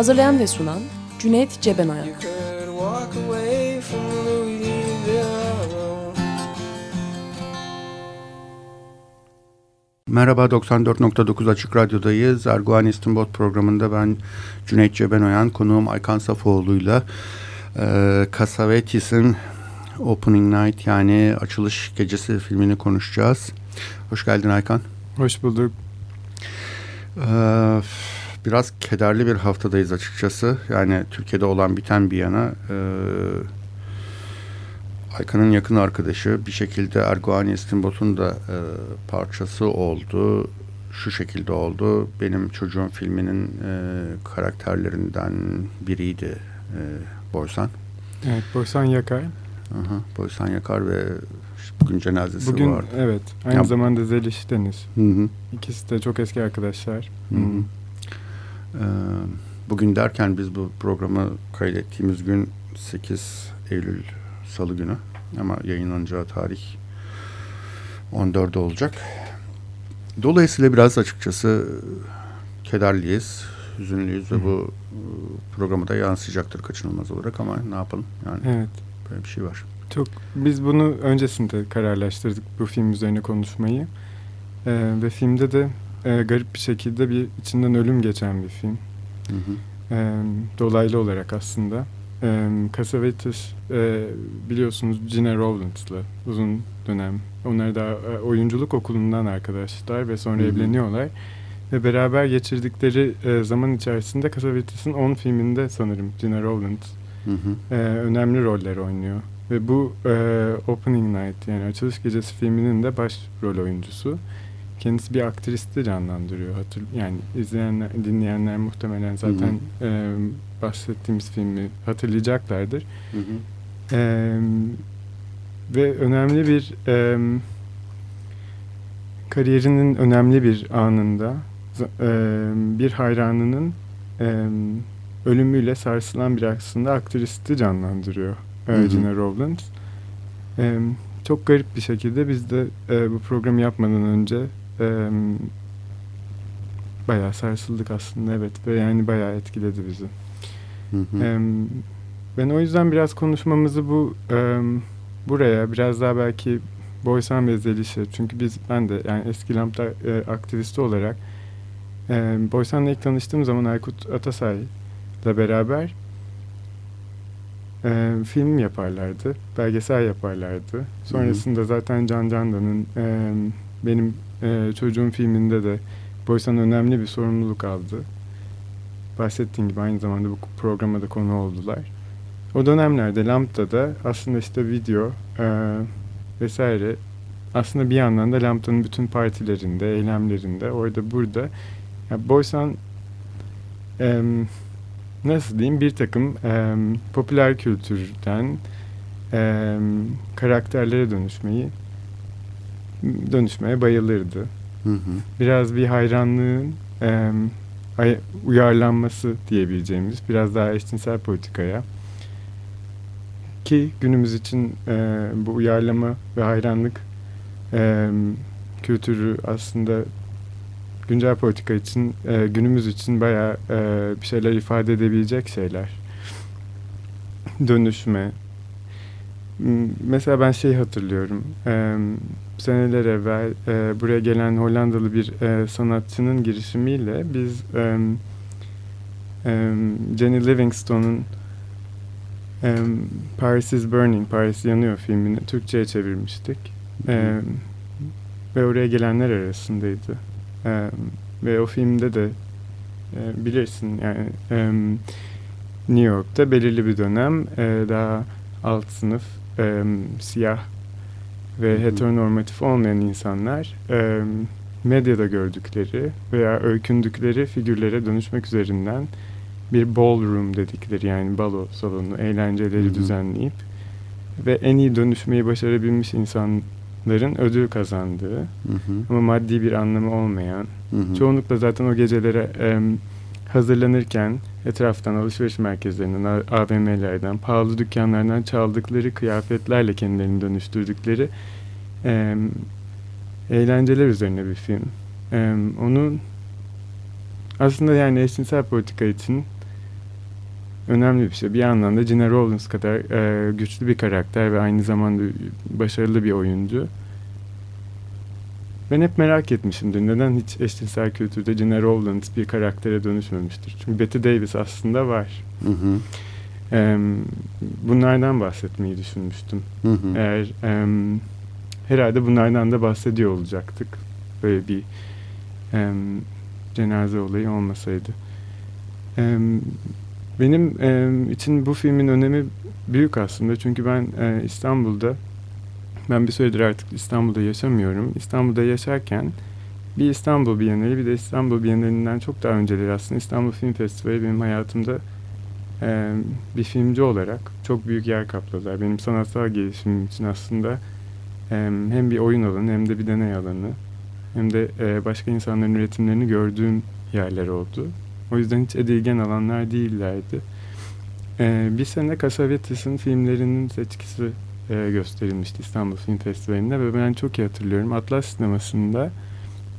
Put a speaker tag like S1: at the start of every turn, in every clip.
S1: Hazırlayan ve sunan Cüneyt Cebenayak.
S2: Merhaba 94.9 Açık Radyo'dayız. Erguvan İstinbot programında ben Cüneyt Cebenoyan, konuğum Aykan Safoğlu'yla e, Kasavetis'in Opening Night yani açılış gecesi filmini konuşacağız. Hoş geldin Aykan.
S3: Hoş bulduk.
S2: Ee, biraz kederli bir haftadayız açıkçası. Yani Türkiye'de olan biten bir yana e, Aykan'ın yakın arkadaşı bir şekilde Erguani İstinbot'un da e, parçası oldu. Şu şekilde oldu. Benim çocuğum filminin e, karakterlerinden biriydi e, Boysan.
S3: Evet, Boysan Yakar.
S2: Aha, Boysan Yakar ve bugün cenazesi
S3: bugün,
S2: vardı.
S3: Evet, aynı ya, zamanda Zeliş Deniz.
S2: Hı hı.
S3: İkisi de çok eski arkadaşlar.
S2: Hı hı. Ee, bugün derken biz bu programı kaydettiğimiz gün 8 Eylül Salı günü ama yayınlanacağı tarih 14 olacak. Dolayısıyla biraz açıkçası kederliyiz, hüzünlüyüz ve bu e, programı da yansıyacaktır kaçınılmaz olarak ama ne yapalım yani
S3: evet.
S2: böyle bir şey var.
S3: Çok biz bunu öncesinde kararlaştırdık bu film üzerine konuşmayı ee, ve filmde de e, garip bir şekilde bir içinden ölüm geçen bir film. Hı hı. E, dolaylı olarak aslında. E, Cassavetes e, biliyorsunuz Gina Rowlands'la uzun dönem. Onlar da e, oyunculuk okulundan arkadaşlar ve sonra hı hı. evleniyorlar. Ve beraber geçirdikleri e, zaman içerisinde Cassavetes'in 10 filminde sanırım Gina Rowlands hı hı. E, önemli roller oynuyor. Ve bu e, Opening Night yani açılış gecesi filminin de baş rol oyuncusu kendisi bir aktristi canlandırıyor. Hatır, yani izleyenler, dinleyenler muhtemelen zaten hı hı. E, bahsettiğimiz filmi hatırlayacaklardır. Hı hı. E, ve önemli bir e, kariyerinin önemli bir anında e, bir hayranının e, ölümüyle sarsılan bir aslında aktristi canlandırıyor hı hı. Gina Rowlands. E, çok garip bir şekilde biz de e, bu programı yapmadan önce e, bayağı sarsıldık aslında evet ve yani bayağı etkiledi bizi. Hı hı. E, ben o yüzden biraz konuşmamızı bu e, buraya biraz daha belki Boysan ve Zeliş'e çünkü biz ben de yani eski Lambda e, aktivisti olarak e, Boysan'la ilk tanıştığım zaman Aykut Atasay ile beraber e, film yaparlardı, belgesel yaparlardı. Sonrasında hı hı. zaten Can Candan'ın e, benim e, çocuğun filminde de Boysan önemli bir sorumluluk aldı. Bahsettiğim gibi aynı zamanda bu programa da konu oldular. O dönemlerde Lambda'da aslında işte video e, vesaire aslında bir yandan da Lambda'nın bütün partilerinde, eylemlerinde, orada burada yani Boysan e, nasıl diyeyim bir takım e, popüler kültürden e, karakterlere dönüşmeyi dönüşmeye bayılırdı. Hı hı. Biraz bir hayranlığın e, uyarlanması diyebileceğimiz biraz daha eşcinsel politikaya ki günümüz için e, bu uyarlama ve hayranlık e, kültürü aslında güncel politika için e, günümüz için bayağı e, bir şeyler ifade edebilecek şeyler. Dönüşme. Mesela ben şey hatırlıyorum. E, seneler evvel e, buraya gelen Hollandalı bir e, sanatçının girişimiyle biz e, e, Jenny Livingstone'un e, Paris is Burning, Paris Yanıyor filmini Türkçe'ye çevirmiştik. E, ve oraya gelenler arasındaydı. E, ve o filmde de e, bilirsin yani e, New York'ta belirli bir dönem e, daha alt sınıf e, siyah ve heteronormatif olmayan insanlar e, medyada gördükleri veya öykündükleri figürlere dönüşmek üzerinden bir ballroom dedikleri yani balo salonu eğlenceleri Hı-hı. düzenleyip ve en iyi dönüşmeyi başarabilmiş insanların ödül kazandığı Hı-hı. ama maddi bir anlamı olmayan Hı-hı. çoğunlukla zaten o gecelere e, hazırlanırken etraftan alışveriş merkezlerinden, AVM'lerden, pahalı dükkanlardan çaldıkları kıyafetlerle kendilerini dönüştürdükleri e, eğlenceler üzerine bir film. E, onun aslında yani eşcinsel politika için önemli bir şey. Bir yandan da Gina Rollins kadar e, güçlü bir karakter ve aynı zamanda başarılı bir oyuncu. Ben hep merak etmişimdir. Neden hiç eşcinsel kültürde Gina Rowlands bir karaktere dönüşmemiştir? Çünkü Betty Davis aslında var. Hı hı. E, bunlardan bahsetmeyi düşünmüştüm. Hı hı. Eğer e, herhalde bunlardan da bahsediyor olacaktık. Böyle bir e, cenaze olayı olmasaydı. E, benim e, için bu filmin önemi büyük aslında. Çünkü ben e, İstanbul'da ben bir süredir artık İstanbul'da yaşamıyorum. İstanbul'da yaşarken bir İstanbul Bienali bir de İstanbul Bienalinden çok daha önceleri aslında İstanbul Film Festivali benim hayatımda e, bir filmci olarak çok büyük yer kapladılar. Benim sanatsal gelişimim için aslında e, hem bir oyun alanı hem de bir deney alanı hem de e, başka insanların üretimlerini gördüğüm yerler oldu. O yüzden hiç edilgen alanlar değillerdi. E, bir sene Kasavetis'in filmlerinin seçkisi e, gösterilmişti İstanbul Film Festivali'nde ve ben çok iyi hatırlıyorum. Atlas sinemasında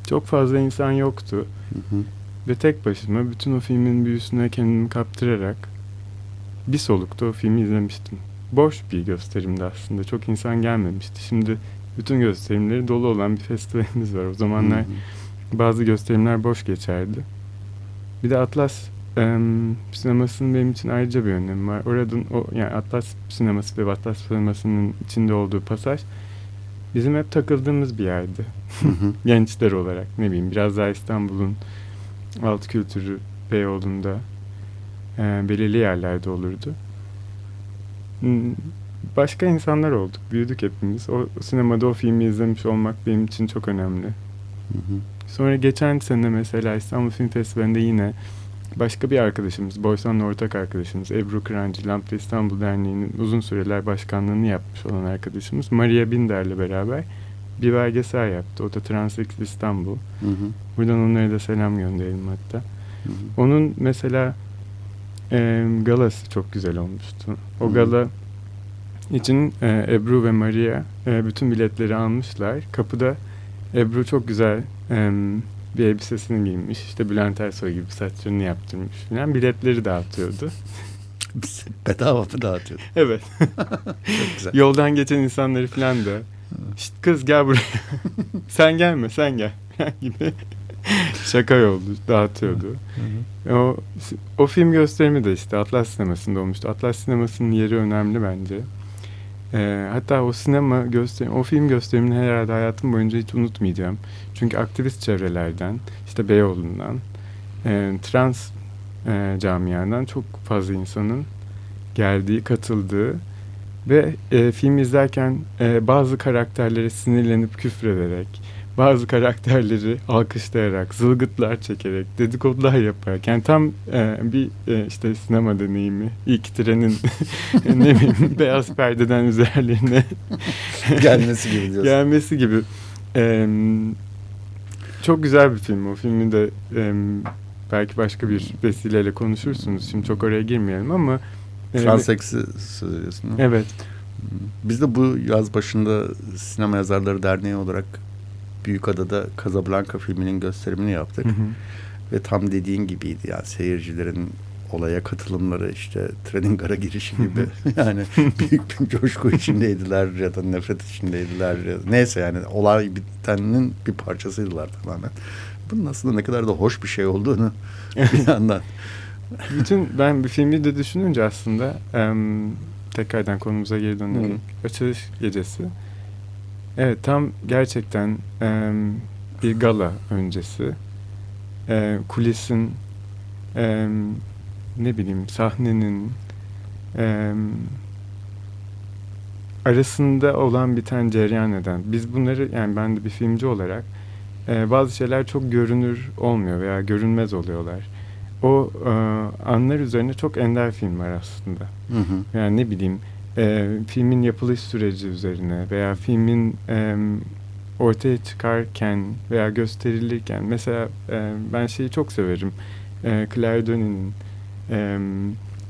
S3: çok fazla insan yoktu. Hı hı. Ve tek başıma bütün o filmin büyüsüne kendimi kaptırarak bir solukta o filmi izlemiştim. Boş bir gösterimdi aslında. Çok insan gelmemişti. Şimdi bütün gösterimleri dolu olan bir festivalimiz var. O zamanlar hı hı. bazı gösterimler boş geçerdi. Bir de Atlas e, sinemasının benim için ayrıca bir önemi var. Oradan o yani Atlas sineması ve Atlas sinemasının içinde olduğu pasaj bizim hep takıldığımız bir yerdi. Gençler olarak ne bileyim biraz daha İstanbul'un alt kültürü Beyoğlu'nda e, belirli yerlerde olurdu. Başka insanlar olduk. Büyüdük hepimiz. O sinemada o filmi izlemiş olmak benim için çok önemli. Sonra geçen sene mesela İstanbul Film Festivali'nde yine başka bir arkadaşımız, Boysan'la ortak arkadaşımız Ebru Kırancı, Lamp İstanbul Derneği'nin uzun süreler başkanlığını yapmış olan arkadaşımız Maria Binder'le beraber bir belgesel yaptı. O da Transex İstanbul. Hı hı. Buradan onlara da selam gönderelim hatta. Hı hı. Onun mesela e, galası çok güzel olmuştu. O hı hı. gala için e, Ebru ve Maria e, bütün biletleri almışlar. Kapıda Ebru çok güzel e, bir elbisesini giymiş. İşte Bülent Ersoy gibi saçlarını yaptırmış falan. Biletleri dağıtıyordu.
S2: Bedava mı dağıtıyordu?
S3: Evet. çok güzel. Yoldan geçen insanları falan da. İşte kız gel buraya. sen gelme sen gel. gibi şaka oldu. Dağıtıyordu. o, o film gösterimi de işte Atlas Sineması'nda olmuştu. Atlas Sineması'nın yeri önemli bence. E, hatta o sinema gösterim, o film gösterimini herhalde hayatım boyunca hiç unutmayacağım. Çünkü aktivist çevrelerden, işte Beyoğlu'ndan, e, trans e, camiadan çok fazla insanın geldiği, katıldığı ve e, film izlerken e, bazı karakterlere sinirlenip küfrederek, bazı karakterleri alkışlayarak, zılgıtlar çekerek, dedikodular yaparak yani tam e, bir e, işte sinema deneyimi, ilk trenin ne bileyim beyaz perdeden üzerlerine
S2: gelmesi gibi diyorsun.
S3: Gelmesi gibi. E, çok güzel bir film. O filmi de e, belki başka bir vesileyle konuşursunuz. Şimdi çok oraya girmeyelim ama
S2: Transeks'i söylüyorsun.
S3: Evet.
S2: Biz de bu yaz başında Sinema Yazarları Derneği olarak Büyükada'da Casablanca filminin gösterimini yaptık. Hı hı. Ve tam dediğin gibiydi yani seyircilerin olaya katılımları işte trenin gara girişi gibi yani büyük bir coşku içindeydiler ya da nefret içindeydiler. Neyse yani olay bitenin bir parçasıydılar tamamen. Bunun aslında ne kadar da hoş bir şey olduğunu bir yandan.
S3: Bütün ben bir filmi de düşününce aslında em, tekrardan konumuza geri dönelim. Açılış gecesi Evet tam gerçekten e, bir gala öncesi. E, kulisin e, ne bileyim sahnenin e, arasında olan biten cereyan eden. Biz bunları yani ben de bir filmci olarak e, bazı şeyler çok görünür olmuyor veya görünmez oluyorlar. O e, anlar üzerine çok ender film var aslında. Hı hı. Yani ne bileyim e, filmin yapılış süreci üzerine veya filmin e, ortaya çıkarken veya gösterilirken mesela e, ben şeyi çok severim. E, Claire Denis'in e,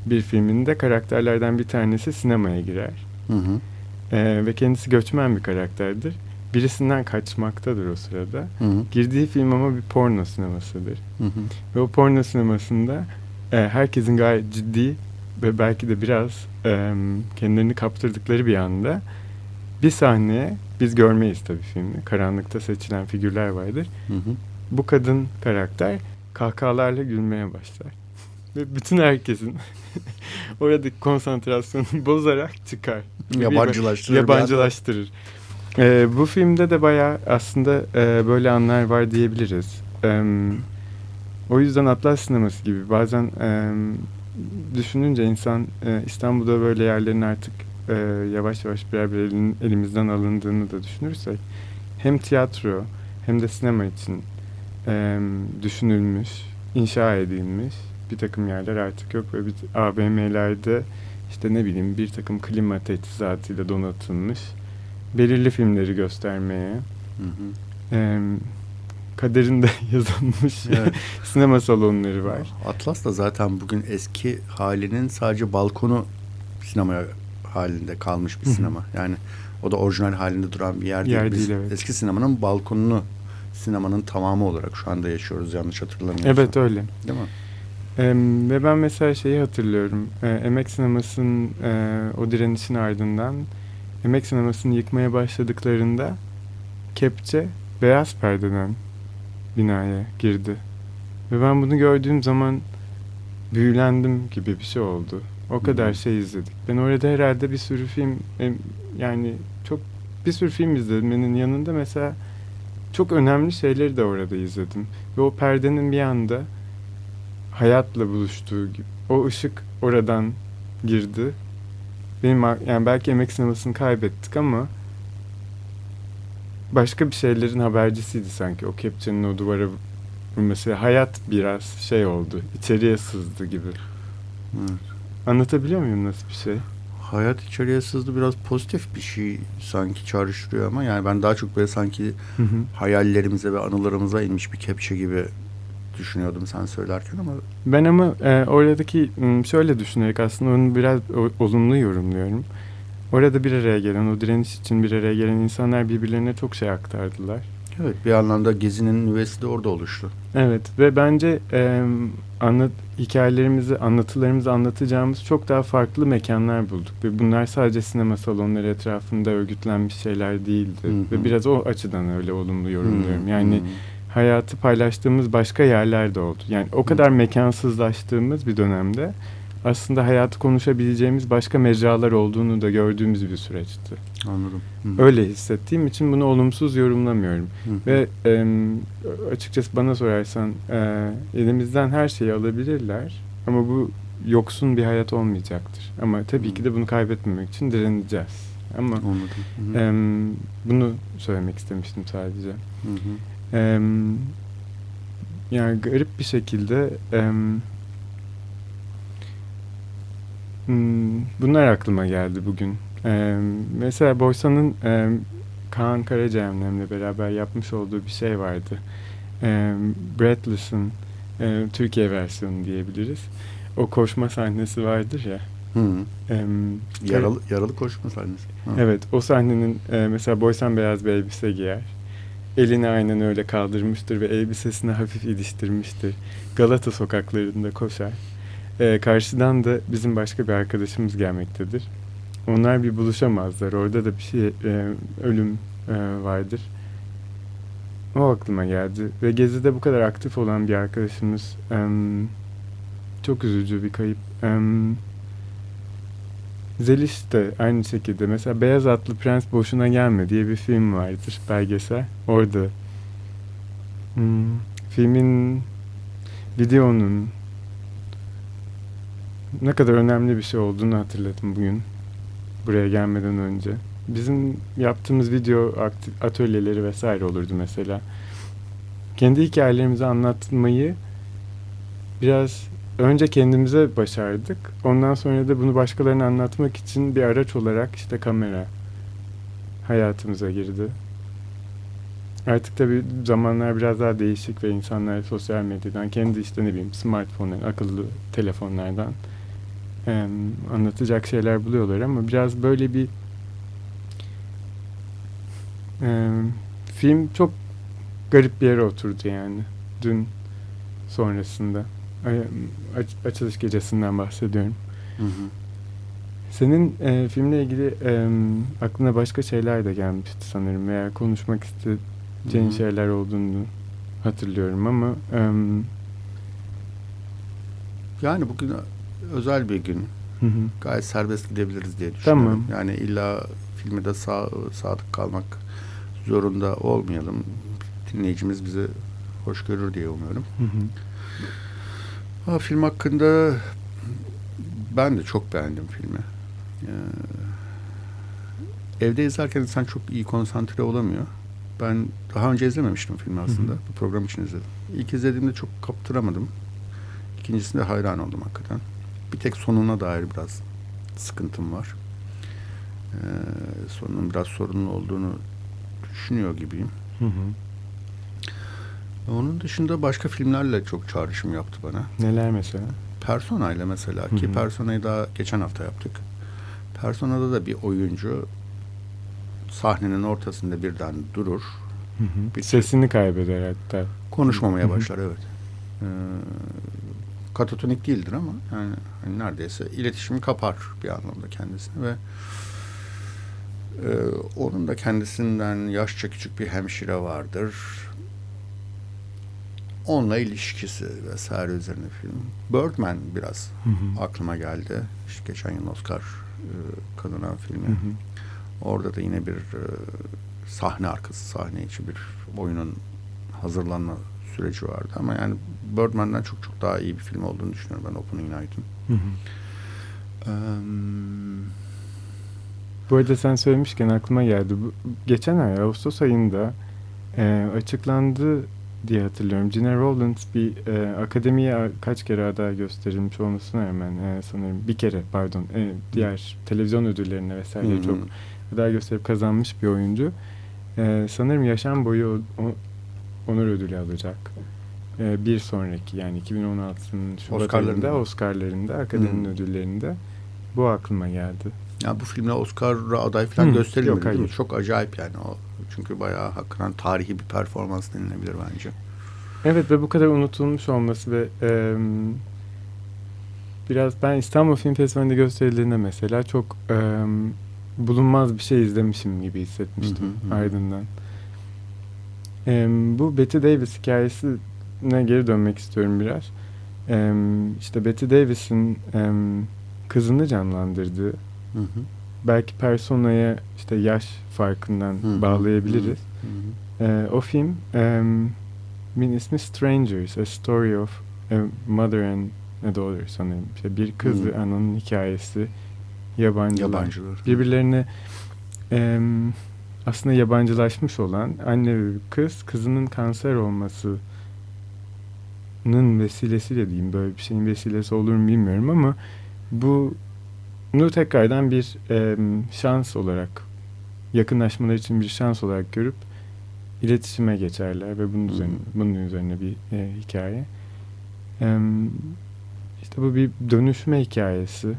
S3: bir filminde karakterlerden bir tanesi sinemaya girer. Hı hı. E, ve kendisi göçmen bir karakterdir. Birisinden kaçmaktadır o sırada. Hı hı. Girdiği film ama bir porno sinemasıdır. Hı hı. Ve o porno sinemasında e, herkesin gayet ciddi ve belki de biraz e, kendilerini kaptırdıkları bir anda bir sahneye biz görmeyiz tabii filmi. Karanlıkta seçilen figürler vardır. Hı hı. Bu kadın karakter kahkahalarla gülmeye başlar. Ve bütün herkesin oradaki konsantrasyonu bozarak çıkar.
S2: Yabancılaştırır.
S3: Yabancılaştırır. Ee, bu filmde de bayağı aslında e, böyle anlar var diyebiliriz. E, o yüzden Atlas sineması gibi bazen e, düşününce insan e, İstanbul'da böyle yerlerin artık e, yavaş yavaş birer birer elin, elimizden alındığını da düşünürsek hem tiyatro hem de sinema için e, düşünülmüş, inşa edilmiş bir takım yerler artık yok ve bir AVM'lerde işte ne bileyim bir takım klima teçhizatıyla donatılmış belirli filmleri göstermeye hı hı. E, kaderinde yazılmış evet. sinema salonları var.
S2: Atlas da zaten bugün eski halinin sadece balkonu sinemaya halinde kalmış bir sinema. Yani o da orijinal halinde duran bir yer değil. Yer Biz değil evet. eski sinemanın balkonunu sinemanın tamamı olarak şu anda yaşıyoruz yanlış hatırlamıyorsam.
S3: Evet öyle. Değil mi? Ee, ve ben mesela şeyi hatırlıyorum. Ee, Emek sinemasının e, o direnişin ardından Emek sinemasını yıkmaya başladıklarında kepçe beyaz perdeden binaya girdi. Ve ben bunu gördüğüm zaman büyülendim gibi bir şey oldu. O kadar şey izledik. Ben orada herhalde bir sürü film yani çok bir sürü film izlemenin yanında mesela çok önemli şeyleri de orada izledim. Ve o perdenin bir anda hayatla buluştuğu gibi. O ışık oradan girdi. Benim yani belki emek sinemasını kaybettik ama başka bir şeylerin habercisiydi sanki. O kepçenin o duvara mesela hayat biraz şey oldu. içeriye sızdı gibi. Evet. Anlatabiliyor muyum nasıl bir şey?
S2: Hayat içeriye sızdı biraz pozitif bir şey sanki çağrıştırıyor ama yani ben daha çok böyle sanki hı hı. hayallerimize ve anılarımıza inmiş bir kepçe gibi düşünüyordum sen söylerken ama.
S3: Ben ama e, oradaki şöyle düşünerek aslında onu biraz olumlu yorumluyorum. Orada bir araya gelen, o direniş için bir araya gelen insanlar birbirlerine çok şey aktardılar.
S2: Evet, bir anlamda Gezi'nin nüvesi de orada oluştu.
S3: Evet ve bence e, anlat, hikayelerimizi, anlatılarımızı anlatacağımız çok daha farklı mekanlar bulduk. Ve bunlar sadece sinema salonları etrafında örgütlenmiş şeyler değildi. Hı hı. Ve biraz o açıdan öyle olumlu yorumluyorum. Hı hı. Yani... Hı hayatı paylaştığımız başka yerler de oldu. Yani o kadar mekansızlaştığımız bir dönemde aslında hayatı konuşabileceğimiz başka mecralar olduğunu da gördüğümüz bir süreçti.
S2: Anladım.
S3: Hı. Öyle hissettiğim için bunu olumsuz yorumlamıyorum. Hı. Ve e, açıkçası bana sorarsan e, elimizden her şeyi alabilirler ama bu yoksun bir hayat olmayacaktır. Ama tabii Hı. ki de bunu kaybetmemek için direneceğiz. Ama Anladım. E, bunu söylemek istemiştim sadece. Hı hı. E, yani garip bir şekilde e, bunlar aklıma geldi bugün. E, mesela Boysa'nın e, Kaan Karacaemlem'le beraber yapmış olduğu bir şey vardı. E, Breathless'ın e, Türkiye versiyonu diyebiliriz. O koşma sahnesi vardır ya. Hı.
S2: E, yaralı, yaralı koşma sahnesi.
S3: Hı. Evet o sahnenin e, mesela Boysan beyaz bir elbise giyer Elini aynen öyle kaldırmıştır ve elbisesini hafif iliştirmiştir. Galata sokaklarında koşar. Ee, karşıdan da bizim başka bir arkadaşımız gelmektedir. Onlar bir buluşamazlar. Orada da bir şey e, ölüm e, vardır. O aklıma geldi. Ve Gezi'de bu kadar aktif olan bir arkadaşımız e, çok üzücü bir kayıp. E, Zeliş de aynı şekilde. Mesela Beyaz Atlı Prens Boşuna Gelme diye bir film vardır belgesel. Orada hmm, filmin videonun ne kadar önemli bir şey olduğunu hatırladım bugün buraya gelmeden önce. Bizim yaptığımız video atölyeleri vesaire olurdu mesela. kendi hikayelerimizi anlatmayı biraz önce kendimize başardık. Ondan sonra da bunu başkalarına anlatmak için bir araç olarak işte kamera hayatımıza girdi. Artık tabi zamanlar biraz daha değişik ve insanlar sosyal medyadan kendi işte ne bileyim smartphone'dan, akıllı telefonlardan e, anlatacak şeyler buluyorlar ama biraz böyle bir e, film çok garip bir yere oturdu yani dün sonrasında aç, açılış gecesinden bahsediyorum. Hı hı. Senin e, filmle ilgili e, aklına başka şeyler de gelmişti sanırım veya konuşmak istediğin hı hı. şeyler olduğunu hatırlıyorum ama e,
S2: yani bugün özel bir gün. Hı hı. Gayet serbest gidebiliriz diye düşünüyorum. Tamam. Yani illa filme de sağ, sadık kalmak zorunda olmayalım. Dinleyicimiz bizi hoş görür diye umuyorum. Hı hı. Ha, film hakkında ben de çok beğendim filmi. Ee, evde izlerken insan çok iyi konsantre olamıyor. Ben daha önce izlememiştim filmi aslında. Hı hı. Bu program için izledim. İlk izlediğimde çok kaptıramadım. İkincisinde hayran oldum hakikaten. Bir tek sonuna dair biraz sıkıntım var. Ee, sonunun biraz sorunlu olduğunu düşünüyor gibiyim. Hı hı. Onun dışında başka filmlerle çok çağrışım yaptı bana.
S3: Neler mesela?
S2: Persona ile mesela ki Persona'yı daha geçen hafta yaptık. Persona'da da bir oyuncu sahnenin ortasında birden durur.
S3: Hı hı. Bir Sesini kaybeder hatta.
S2: Konuşmamaya hı hı. başlar evet. Ee, katatonik değildir ama yani hani neredeyse iletişimi kapar bir anlamda kendisine ve e, onun da kendisinden yaşça küçük bir hemşire vardır onunla ilişkisi vesaire üzerine film. Birdman biraz hı hı. aklıma geldi. İşte geçen yıl Oscar e, kazanan filmi. Hı hı. Orada da yine bir e, sahne arkası sahne içi bir oyunun hazırlanma süreci vardı ama yani Birdman'dan çok çok daha iyi bir film olduğunu düşünüyorum ben Opening Night'ın.
S3: Um, bu arada sen söylemişken aklıma geldi. Bu, geçen ay Ağustos ayında e, açıklandı diye hatırlıyorum. Gina Rowlands bir e, akademiye kaç kere aday gösterilmiş olmasına rağmen e, sanırım bir kere pardon e, diğer televizyon ödüllerine vesaire Hı-hı. çok aday gösterip kazanmış bir oyuncu. E, sanırım yaşam boyu o, o, onur ödülü alacak. E, bir sonraki yani 2016'nın Şubat Oscar'larında. ayında Oscar'larında akademinin Hı-hı. ödüllerinde bu aklıma geldi.
S2: Ya bu filmle Oscar'a aday falan Hı, gösterilmedi yok, hayır. Çok acayip yani o. Çünkü bayağı hakikaten tarihi bir performans denilebilir bence.
S3: Evet ve bu kadar unutulmuş olması ve e, biraz ben İstanbul Film Festivali'nde gösterildiğinde mesela çok e, bulunmaz bir şey izlemişim gibi hissetmiştim hı hı, ardından. E, bu Betty Davis hikayesine geri dönmek istiyorum biraz. E, işte Betty Davis'in e, kızını canlandırdığı hı hı. belki personaya işte yaş farkından hı bağlayabiliriz. Hı hı. E, o film e, Min ismi Strangers, A Story of a Mother and a Daughter sanırım. İşte bir kız ve ananın hikayesi. Yabancılar. Yabancılar. Birbirlerine e, aslında yabancılaşmış olan anne ve kız, kızının kanser olmasının vesilesiyle diyeyim. Böyle bir şeyin vesilesi olur mu bilmiyorum ama bu bunu tekrardan bir e, şans olarak yakınlaşmalar için bir şans olarak görüp iletişime geçerler ve bunun üzerine, bunun üzerine bir e, hikaye. E, işte bu bir dönüşme hikayesi.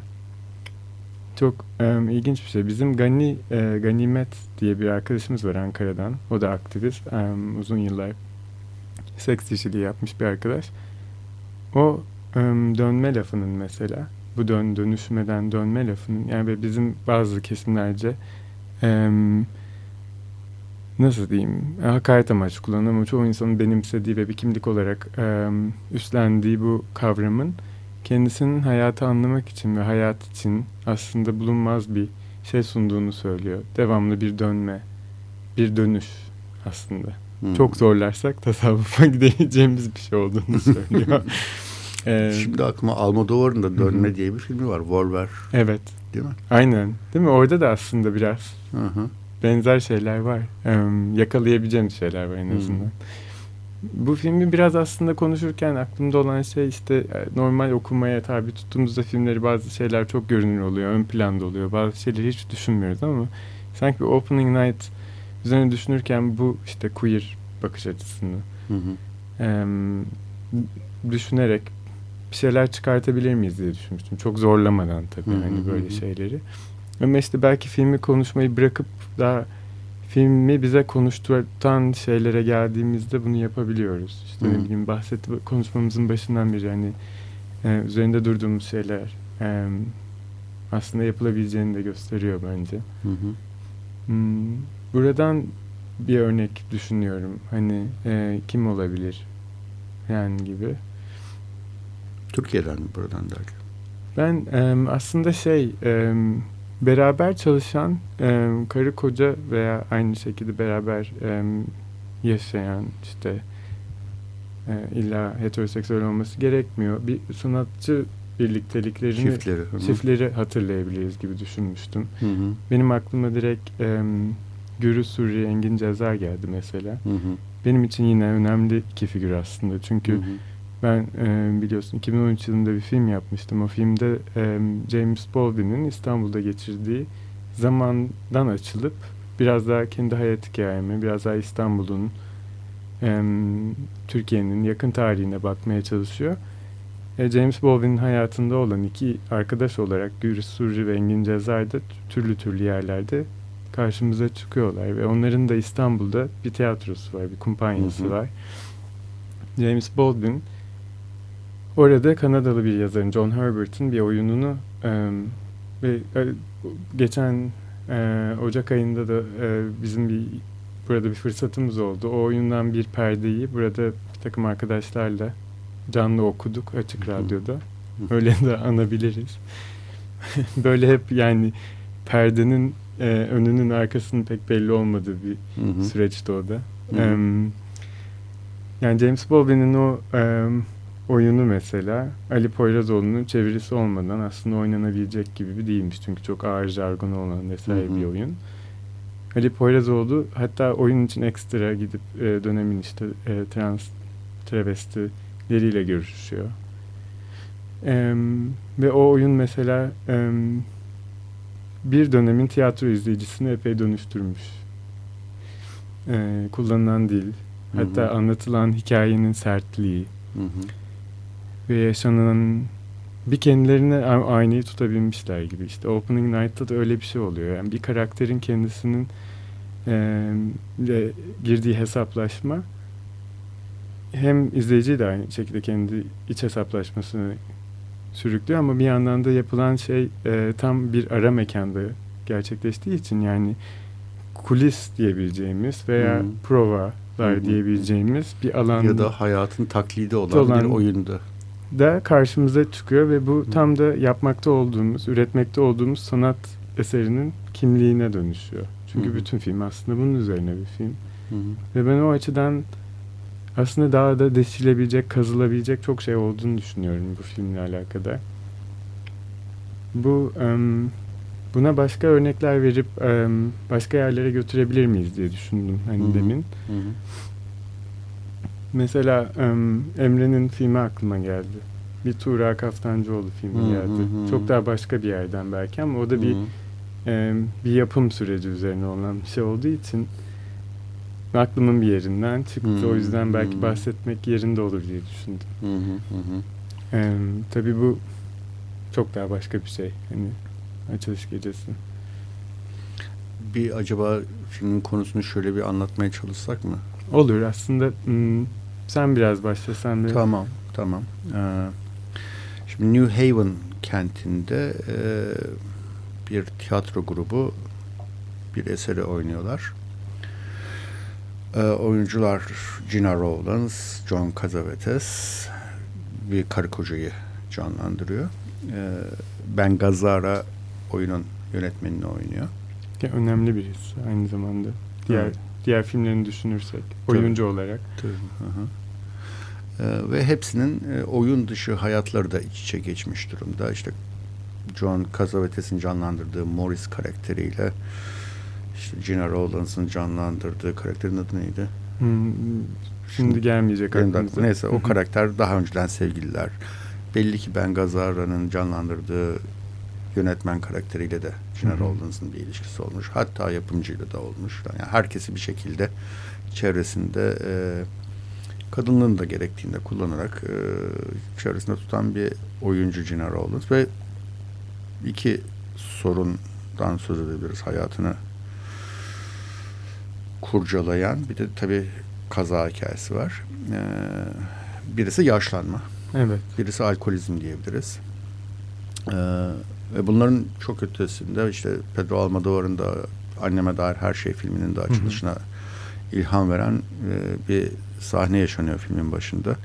S3: Çok e, ilginç bir şey. Bizim Gani e, Ganimet diye bir arkadaşımız var Ankara'dan. O da aktivist. E, uzun yıllar seks işçiliği yapmış bir arkadaş. O e, dönme lafının mesela bu dön dönüşmeden dönme lafının yani bizim bazı kesimlerce e, nasıl diyeyim hakaret amaçlı kullanılan ama çoğu insanın benimsediği ve bir kimlik olarak e, üstlendiği bu kavramın kendisinin hayatı anlamak için ve hayat için aslında bulunmaz bir şey sunduğunu söylüyor. Devamlı bir dönme, bir dönüş aslında. Hmm. Çok zorlarsak tasavvufa gideceğimiz bir şey olduğunu söylüyor.
S2: Ee, Şimdi aklıma Almodovar'ın da Dönme hı. diye bir filmi var. Volver.
S3: Evet.
S2: Değil mi?
S3: Aynen. Değil mi? Orada da aslında biraz hı hı. benzer şeyler var. Ee, yakalayabileceğimiz şeyler var en azından. Bu filmi biraz aslında konuşurken aklımda olan şey işte e, normal okumaya tabi tuttuğumuzda filmleri bazı şeyler çok görünür oluyor, ön planda oluyor. Bazı şeyleri hiç düşünmüyoruz ama sanki bir opening night üzerine düşünürken bu işte queer bakış açısını hı hı. E, düşünerek bir şeyler çıkartabilir miyiz diye düşünmüştüm. Çok zorlamadan tabii hı hı hani böyle şeyleri. Ama işte belki filmi konuşmayı bırakıp daha filmi bize konuşturan şeylere geldiğimizde bunu yapabiliyoruz. İşte hmm. ne bileyim bahsetti konuşmamızın başından beri hani e, üzerinde durduğumuz şeyler e, aslında yapılabileceğini de gösteriyor bence. Hı Hmm, buradan bir örnek düşünüyorum. Hani e, kim olabilir? Yani gibi.
S2: Türkiye'den mi buradan derken?
S3: Ben e, aslında şey e, beraber çalışan e, karı koca veya aynı şekilde beraber e, yaşayan işte e, illa heteroseksüel olması gerekmiyor. Bir sanatçı birlikteliklerini çiftleri, çiftleri hatırlayabiliriz gibi düşünmüştüm. Hı hı. Benim aklıma direkt e, Gürü Suri, Engin Cezar geldi mesela. Hı hı. Benim için yine önemli iki figür aslında. Çünkü hı hı ben e, biliyorsun 2013 yılında bir film yapmıştım. O filmde e, James Baldwin'in İstanbul'da geçirdiği zamandan açılıp biraz daha kendi hayat hikayemi, biraz daha İstanbul'un, e, Türkiye'nin yakın tarihine bakmaya çalışıyor. E, James Baldwin'in hayatında olan iki arkadaş olarak Güris Surri ve Engin Cezayir'de türlü türlü yerlerde karşımıza çıkıyorlar ve onların da İstanbul'da bir tiyatrosu var, bir kumpanyası hı hı. var. James Baldwin Orada Kanadalı bir yazarın John Herbert'in bir oyununu e, ve e, geçen e, Ocak ayında da e, bizim bir burada bir fırsatımız oldu. O oyundan bir perdeyi burada bir takım arkadaşlarla canlı okuduk açık radyoda. Öyle de anabiliriz. Böyle hep yani perdenin e, önünün arkasının pek belli olmadığı bir hı hı. süreçti o da. Hı hı. Um, yani James Baldwin'in o um, oyunu mesela Ali Poyrazoğlu'nun çevirisi olmadan aslında oynanabilecek gibi bir değilmiş. Çünkü çok ağır jargonu olan vesaire hı hı. bir oyun. Ali Poyrazoğlu hatta oyun için ekstra gidip e, dönemin işte e, trans travestileriyle görüşüyor. E, ve o oyun mesela e, bir dönemin tiyatro izleyicisini epey dönüştürmüş. E, kullanılan dil, hatta hı hı. anlatılan hikayenin sertliği. Hı hı ve yaşanan bir kendilerine aynayı tutabilmişler gibi işte Opening Night'ta da öyle bir şey oluyor yani bir karakterin kendisinin e, girdiği hesaplaşma hem izleyici de aynı şekilde kendi iç hesaplaşmasını sürüklüyor ama bir yandan da yapılan şey e, tam bir ara mekanda gerçekleştiği için yani kulis diyebileceğimiz veya hmm. provalar hmm. diyebileceğimiz bir alan
S2: ya da hayatın taklidi olan, olan bir oyunda
S3: da karşımıza çıkıyor ve bu tam da yapmakta olduğumuz, üretmekte olduğumuz sanat eserinin kimliğine dönüşüyor. Çünkü Hı-hı. bütün film aslında bunun üzerine bir film. Hı-hı. Ve ben o açıdan aslında daha da deşilebilecek, kazılabilecek çok şey olduğunu düşünüyorum bu filmle alakalı. Bu um, buna başka örnekler verip um, başka yerlere götürebilir miyiz diye düşündüm hani Hı-hı. demin. Hı-hı. Mesela um, Emre'nin filmi aklıma geldi. Bir Tuğra Kaftancıoğlu filmi hı, geldi. Hı, hı. Çok daha başka bir yerden belki ama o da bir e, bir yapım süreci üzerine olan bir şey olduğu için aklımın bir yerinden çıktı. Hı, o yüzden belki hı. bahsetmek yerinde olur diye düşündüm. Hı, hı, hı. E, tabii bu çok daha başka bir şey. Hani açılış gecesi.
S2: Bir acaba filmin konusunu şöyle bir anlatmaya çalışsak mı?
S3: Olur aslında sen biraz başlasan. Bir...
S2: Tamam, tamam. Ee, şimdi New Haven kentinde e, bir tiyatro grubu bir eseri oynuyorlar. E, oyuncular Gina Rowlands, John Cazavetes bir karı kocayı canlandırıyor. E, ben Gazara oyunun yönetmenini oynuyor.
S3: Ya, önemli birisi aynı zamanda. Diğer evet diğer filmlerini düşünürsek oyuncu Tabii. olarak. Tabii. Hı
S2: Ee, ve hepsinin e, oyun dışı hayatları da iç içe geçmiş durumda. İşte John Cazavetes'in canlandırdığı Morris karakteriyle işte Gina Rowlands'ın canlandırdığı karakterin adı neydi? Hmm,
S3: Şimdi gelmeyecek
S2: aklımıza. Neyse o karakter daha önceden sevgililer. Belli ki Ben Gazzara'nın canlandırdığı yönetmen karakteriyle de Cina Rawlins'ın bir ilişkisi olmuş. Hatta yapımcıyla da olmuş. Yani herkesi bir şekilde çevresinde e, kadınlığın da gerektiğinde kullanarak e, çevresinde tutan bir oyuncu Gina Rawlins ve iki sorundan söz edebiliriz. Hayatını kurcalayan bir de tabii kaza hikayesi var. Ee, birisi yaşlanma.
S3: Evet.
S2: Birisi alkolizm diyebiliriz. Ee, ve bunların çok ötesinde işte Pedro Almodovar'ın da Anneme Dair Her Şey filminin de açılışına hı hı. ilham veren e, bir sahne yaşanıyor filmin başında.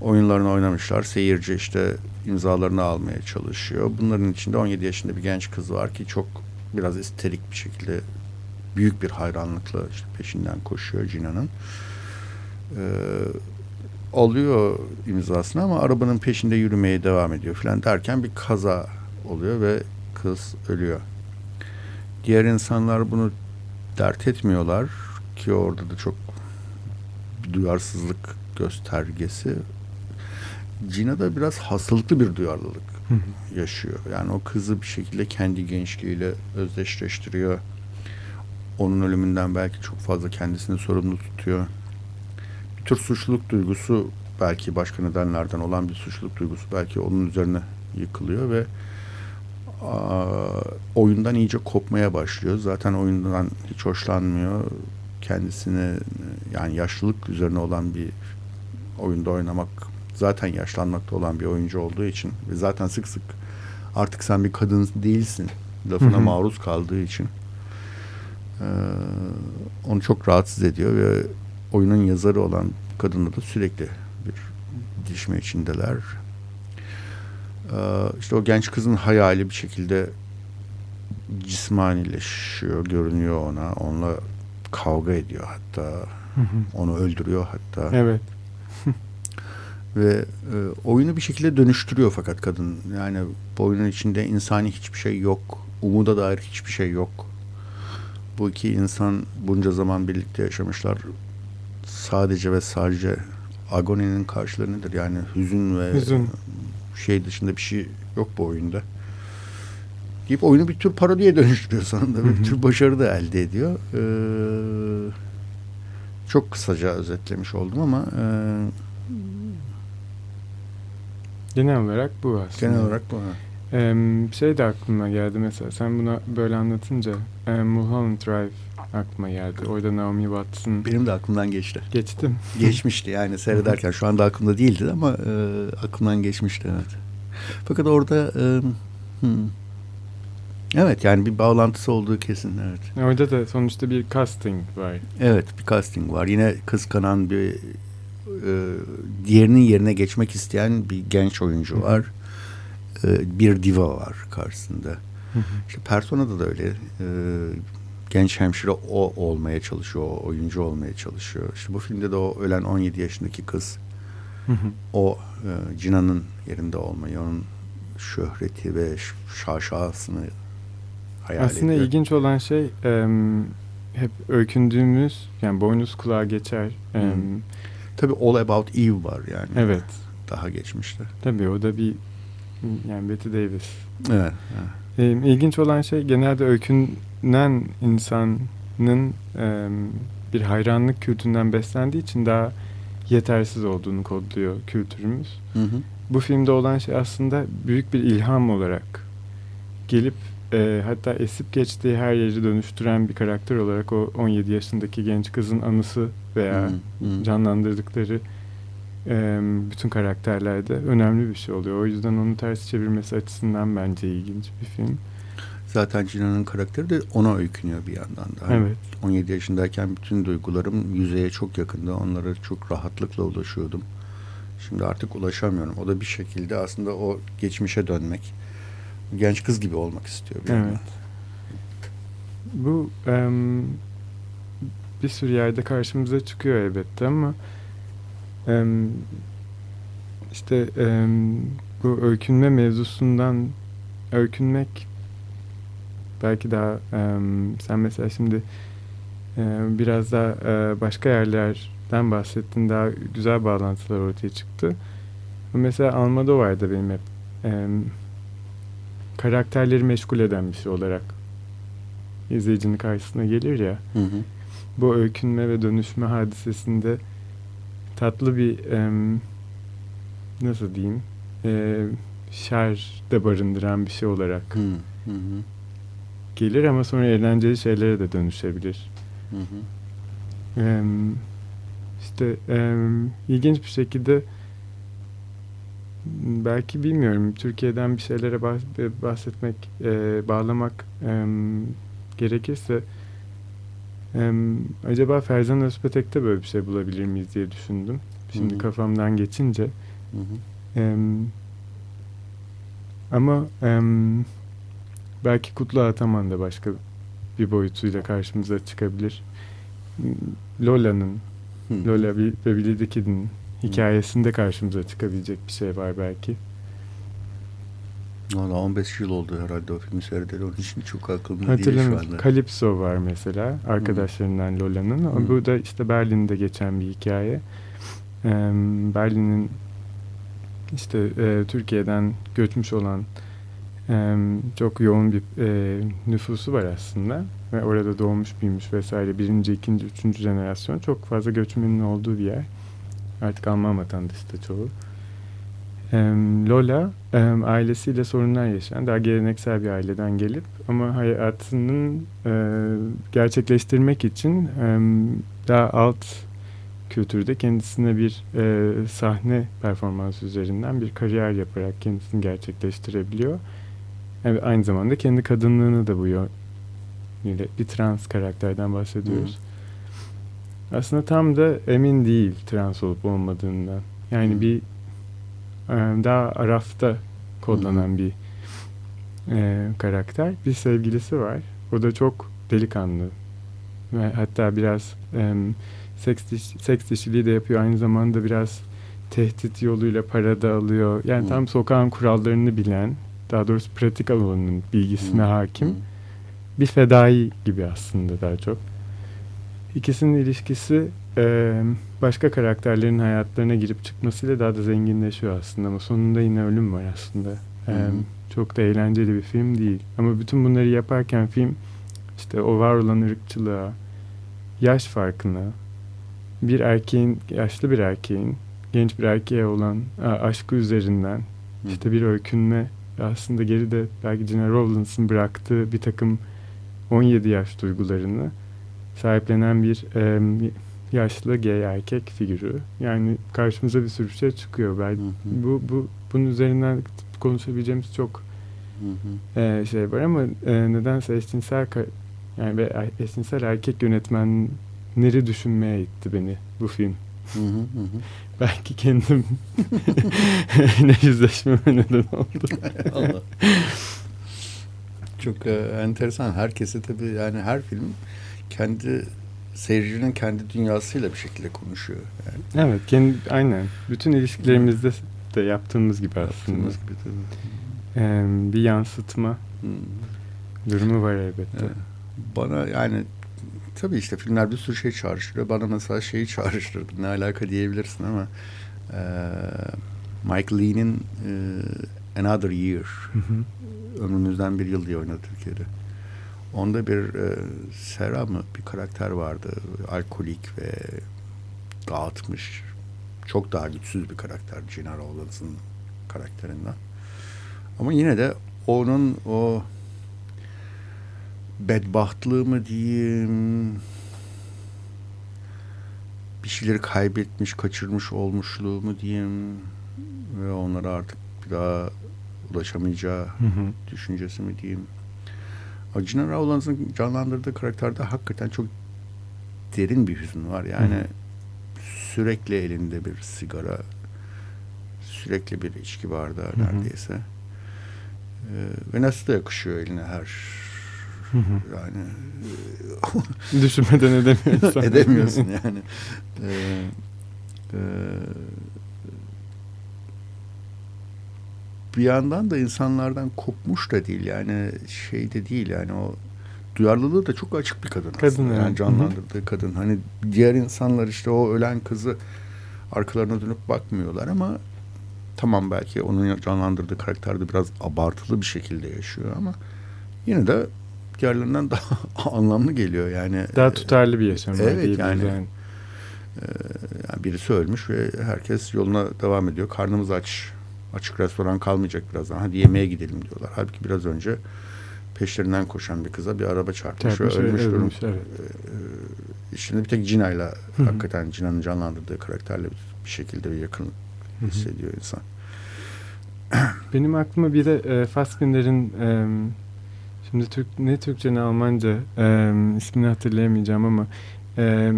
S2: Oyunlarını oynamışlar. Seyirci işte imzalarını almaya çalışıyor. Bunların içinde 17 yaşında bir genç kız var ki çok biraz isterik bir şekilde büyük bir hayranlıkla işte peşinden koşuyor Cina'nın. Ee, alıyor imzasını ama arabanın peşinde yürümeye devam ediyor falan derken bir kaza oluyor ve kız ölüyor. Diğer insanlar bunu dert etmiyorlar ki orada da çok duyarsızlık göstergesi. Cina da biraz hastalıklı bir duyarlılık yaşıyor. Yani o kızı bir şekilde kendi gençliğiyle özdeşleştiriyor. Onun ölümünden belki çok fazla kendisini sorumlu tutuyor. Bir tür suçluluk duygusu belki başka nedenlerden olan bir suçluluk duygusu belki onun üzerine yıkılıyor ve oyundan iyice kopmaya başlıyor. Zaten oyundan hiç hoşlanmıyor. Kendisini yani yaşlılık üzerine olan bir oyunda oynamak zaten yaşlanmakta olan bir oyuncu olduğu için ve zaten sık sık artık sen bir kadın değilsin lafına maruz kaldığı için e, onu çok rahatsız ediyor ve oyunun yazarı olan kadınla da sürekli bir dişme içindeler. E, işte o genç kızın hayali bir şekilde cismanileşiyor, görünüyor ona. Onunla kavga ediyor hatta. Onu öldürüyor hatta.
S3: Evet.
S2: Ve e, oyunu bir şekilde dönüştürüyor fakat kadın. Yani bu oyunun içinde insani hiçbir şey yok. Umuda dair hiçbir şey yok. Bu iki insan bunca zaman birlikte yaşamışlar. Sadece ve sadece agoninin karşılığı nedir? Yani hüzün ve
S3: hüzün.
S2: Şey dışında bir şey yok bu oyunda. Deyip oyunu bir tür parodiye dönüştürüyor sonunda. bir tür başarı da elde ediyor. Ee, çok kısaca özetlemiş oldum ama e,
S3: Genel olarak bu aslında.
S2: Genel olarak bu.
S3: Ee, şey de aklıma geldi mesela sen buna böyle anlatınca e, Mulholland Drive aklıma geldi. Orada Naomi Watts'ın...
S2: Benim de aklımdan geçti.
S3: Geçtim.
S2: Geçmişti yani seyrederken şu anda aklımda değildi ama e, aklımdan geçmişti evet. Fakat orada e, hmm, evet yani bir bağlantısı olduğu kesin evet.
S3: Orada da sonuçta bir casting var.
S2: Evet bir casting var. Yine kıskanan bir e, diğerinin yerine geçmek isteyen bir genç oyuncu var. E, bir diva var karşısında. Hı hı. İşte Persona'da da öyle. E, genç hemşire o olmaya çalışıyor, o oyuncu olmaya çalışıyor. İşte bu filmde de o ölen 17 yaşındaki kız hı hı. o e, Cina'nın yerinde olmayı, onun şöhreti ve şaşasını hayal
S3: Aslında
S2: ediyor.
S3: ilginç olan şey e, hep öykündüğümüz, yani boynuz kulağa geçer. E,
S2: Tabii All About Eve var yani.
S3: Evet.
S2: Daha geçmişte.
S3: Tabii o da bir yani Betty Davis.
S2: Evet.
S3: evet. İlginç olan şey genelde öykünen insanın e, bir hayranlık kültüründen beslendiği için daha yetersiz olduğunu kodluyor kültürümüz. Hı hı. Bu filmde olan şey aslında büyük bir ilham olarak gelip e, hatta esip geçtiği her yeri dönüştüren bir karakter olarak o 17 yaşındaki genç kızın anısı veya hmm, hmm. canlandırdıkları e, bütün karakterlerde önemli bir şey oluyor. O yüzden onu ters çevirmesi açısından bence ilginç bir film.
S2: Zaten Cina'nın karakteri de ona öykünüyor bir yandan da. Hani
S3: evet.
S2: 17 yaşındayken bütün duygularım yüzeye çok yakında. Onlara çok rahatlıkla ulaşıyordum. Şimdi artık ulaşamıyorum. O da bir şekilde aslında o geçmişe dönmek genç kız gibi olmak istiyor. Bir
S3: evet. Bu um, bir sürü yerde karşımıza çıkıyor elbette ama um, işte bu öykünme mevzusundan öykünmek belki daha sen mesela şimdi um, biraz daha uh, başka yerlerde filmden bahsettin daha güzel bağlantılar ortaya çıktı. Mesela Almodovar'da benim hep e, karakterleri meşgul eden bir şey olarak izleyicinin karşısına gelir ya. Hı hı. Bu öykünme ve dönüşme hadisesinde tatlı bir e, nasıl diyeyim e, şer de barındıran bir şey olarak hı hı. gelir ama sonra eğlenceli şeylere de dönüşebilir. Hı hı. E, işte e, ilginç bir şekilde belki bilmiyorum Türkiye'den bir şeylere bahsetmek, e, bağlamak e, gerekirse e, acaba Ferzan Özpetek'te böyle bir şey bulabilir miyiz diye düşündüm. Şimdi Hı-hı. kafamdan geçince. E, ama e, belki Kutlu Ataman da başka bir boyutuyla karşımıza çıkabilir. Lola'nın, Lola ve Billy Kid'in hikayesinde karşımıza çıkabilecek bir şey var belki.
S2: Valla 15 yıl oldu herhalde o filmi seyredeli. Onun için çok aklımda değil şu anda.
S3: Calypso var mesela arkadaşlarından Lola'nın. Bu da işte Berlin'de geçen bir hikaye. Ee, Berlin'in işte e, Türkiye'den göçmüş olan e, çok yoğun bir e, nüfusu var aslında. Ve orada doğmuş büyümüş vesaire birinci, ikinci, üçüncü jenerasyon çok fazla göçmenin olduğu bir yer. Artık Alman vatandaşı da çoğu. Lola ailesiyle sorunlar yaşayan daha geleneksel bir aileden gelip ama hayatının e, gerçekleştirmek için daha alt kültürde kendisine bir e, sahne performansı üzerinden bir kariyer yaparak kendisini gerçekleştirebiliyor. Yani aynı zamanda kendi kadınlığını da bu yönüyle bir trans karakterden bahsediyoruz. Hmm aslında tam da emin değil trans olup olmadığından. Yani bir e, daha arafta kodlanan bir e, karakter. Bir sevgilisi var. O da çok delikanlı. Ve hatta biraz e, seks, diş, seks dişiliği de yapıyor. Aynı zamanda biraz tehdit yoluyla para da alıyor. Yani hmm. tam sokağın kurallarını bilen, daha doğrusu pratik alanının bilgisine hmm. hakim bir fedai gibi aslında daha çok. İkisinin ilişkisi e, başka karakterlerin hayatlarına girip çıkmasıyla daha da zenginleşiyor aslında ama sonunda yine ölüm var aslında. E, çok da eğlenceli bir film değil. Ama bütün bunları yaparken film işte o var olan ırkçılığa, yaş farkına, bir erkeğin, yaşlı bir erkeğin genç bir erkeğe olan aşkı üzerinden işte bir öykünme aslında geride belki Gina Rowlands'ın bıraktığı bir takım 17 yaş duygularını sahiplenen bir e, yaşlı gay erkek figürü. Yani karşımıza bir sürü şey çıkıyor. Ben, hı hı. Bu, bu bunun üzerinden konuşabileceğimiz çok hı hı. E, şey var ama e, nedense eşcinsel yani ve eşcinsel erkek yönetmenleri düşünmeye itti beni bu film. Hı hı hı. Belki kendim ne yüzleşmeme neden oldu. Allah.
S2: Çok e, enteresan. Herkese tabii yani her film kendi seyircinin kendi dünyasıyla bir şekilde konuşuyor.
S3: Yani. Evet, kendi, aynen. Bütün ilişkilerimizde de yaptığımız gibi aslında. Yaptığımız gibi tabii. Ee, bir yansıtma hmm. durumu var elbette. Evet.
S2: Bana yani tabii işte filmler bir sürü şey çağrıştırıyor. Bana mesela şeyi çağrıştırdı. Ne alaka diyebilirsin ama e, Mike Lee'nin e, Another Year hı hı. ömrümüzden bir yıl diye oynadı Türkiye'de. Onda bir e, Sera mı bir karakter vardı. Alkolik ve dağıtmış. Çok daha güçsüz bir karakter Gina Rowlands'ın karakterinden. Ama yine de onun o bedbahtlığı mı diyeyim bir şeyleri kaybetmiş, kaçırmış olmuşluğu mu diyeyim ve onlara artık bir daha ulaşamayacağı hı hı. düşüncesi mi diyeyim Gina Rowlands'ın canlandırdığı karakterde hakikaten çok derin bir hüzün var. Yani Hı. sürekli elinde bir sigara, sürekli bir içki bardağı Hı. neredeyse. Ee, ve nasıl da yakışıyor eline her Hı hı. Yani
S3: düşünmeden edemiyorsun.
S2: edemiyorsun yani. Ee, e, bir yandan da insanlardan kopmuş da değil yani şey de değil yani o duyarlılığı da çok açık bir kadın.
S3: Kadın
S2: aslında. yani canlandırdığı Hı-hı. kadın. Hani diğer insanlar işte o ölen kızı arkalarına dönüp bakmıyorlar ama tamam belki onun canlandırdığı karakter de biraz abartılı bir şekilde yaşıyor ama yine de diğerlerinden daha anlamlı geliyor yani.
S3: Daha tutarlı bir yaşam.
S2: Evet yani. yani. Ee, yani birisi ölmüş ve herkes yoluna devam ediyor. Karnımız aç. Açık restoran kalmayacak birazdan. Hadi yemeğe gidelim diyorlar. Halbuki biraz önce peşlerinden koşan bir kıza bir araba çarpmış, çarpmış ve ölmüş, ölmüş durum. Evet. Ee, şimdi bir tek Cina'yla hakikaten Cina'nın canlandırdığı karakterle bir şekilde bir yakın hissediyor insan.
S3: Benim aklıma bir de e, Fassbinder'in e, şimdi Türk ne Türkçe ne Almanca e, ismini hatırlayamayacağım ama e,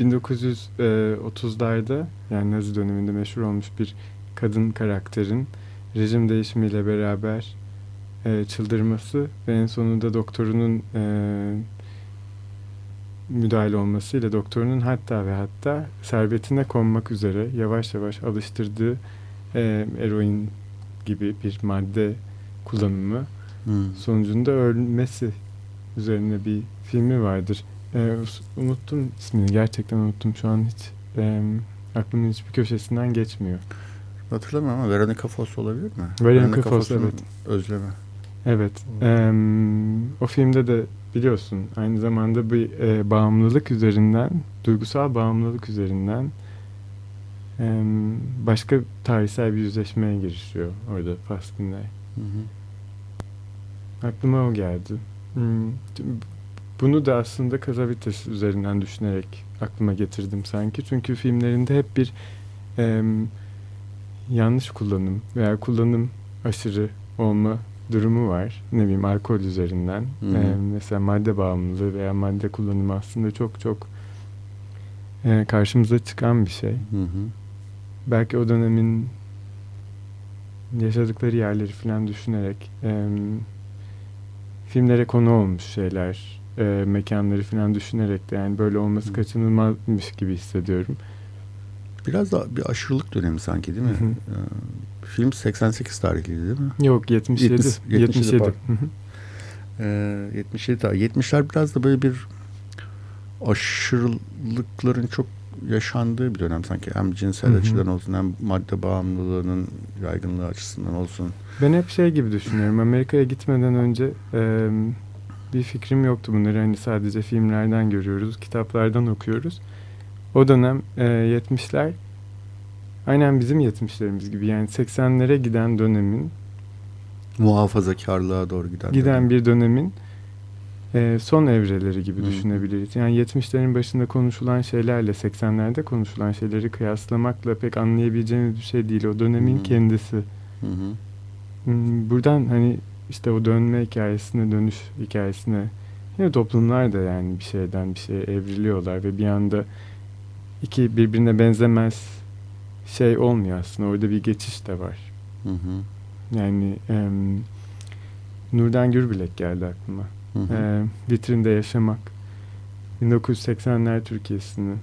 S3: 1930'larda yani Nazi döneminde meşhur olmuş bir kadın karakterin rejim değişimiyle beraber e, çıldırması ve en sonunda doktorunun e, müdahale olmasıyla doktorunun hatta ve hatta servetine konmak üzere yavaş yavaş alıştırdığı e, eroin gibi bir madde kullanımı hmm. sonucunda ölmesi üzerine bir filmi vardır. E, unuttum ismini gerçekten unuttum şu an hiç e, aklımın hiçbir köşesinden geçmiyor.
S2: Hatırlamıyorum ama Veronica Foss olabilir mi?
S3: Veronica, Veronica Foss evet.
S2: Özlemi.
S3: Evet. E, o filmde de biliyorsun aynı zamanda bir e, bağımlılık üzerinden, duygusal bağımlılık üzerinden e, başka tarihsel bir yüzleşmeye girişiyor orada hı. Aklıma o geldi. Hmm, bunu da aslında Kazavites üzerinden düşünerek aklıma getirdim sanki. Çünkü filmlerinde hep bir e, yanlış kullanım veya kullanım aşırı olma durumu var. Ne bileyim alkol üzerinden. Ee, mesela madde bağımlılığı veya madde kullanımı aslında çok çok e, karşımıza çıkan bir şey. Hı hı. Belki o dönemin yaşadıkları yerleri falan düşünerek e, filmlere konu olmuş şeyler, e, mekanları falan düşünerek de yani böyle olması kaçınılmazmış gibi hissediyorum.
S2: Biraz da bir aşırılık dönemi sanki değil mi? Hı hı. Ee, film 88 tarihliydi değil mi?
S3: Yok 77. 70, 77. 77.
S2: ee, 77 70'ler biraz da böyle bir aşırılıkların çok yaşandığı bir dönem sanki. Hem cinsel hı hı. açıdan olsun hem madde bağımlılığının yaygınlığı açısından olsun.
S3: Ben hep şey gibi düşünüyorum. Amerika'ya gitmeden önce e, bir fikrim yoktu bunları. Hani sadece filmlerden görüyoruz, kitaplardan okuyoruz. O dönem e, 70'ler aynen bizim 70'lerimiz gibi yani 80'lere giden dönemin
S2: muhafazakarlığa doğru giden
S3: giden dönem. bir dönemin e, son evreleri gibi Hı. düşünebiliriz. Yani 70'lerin başında konuşulan şeylerle 80'lerde konuşulan şeyleri kıyaslamakla pek anlayabileceğimiz bir şey değil. O dönemin Hı. kendisi. Hmm, buradan hani işte o dönme hikayesine, dönüş hikayesine yine toplumlar da yani bir şeyden bir şeye evriliyorlar ve bir anda iki birbirine benzemez şey olmuyor aslında. Orada bir geçiş de var. Hı hı. Yani e, Nurdan Gürbilek geldi aklıma. Hı hı. E, vitrinde yaşamak. 1980'ler Türkiye'sini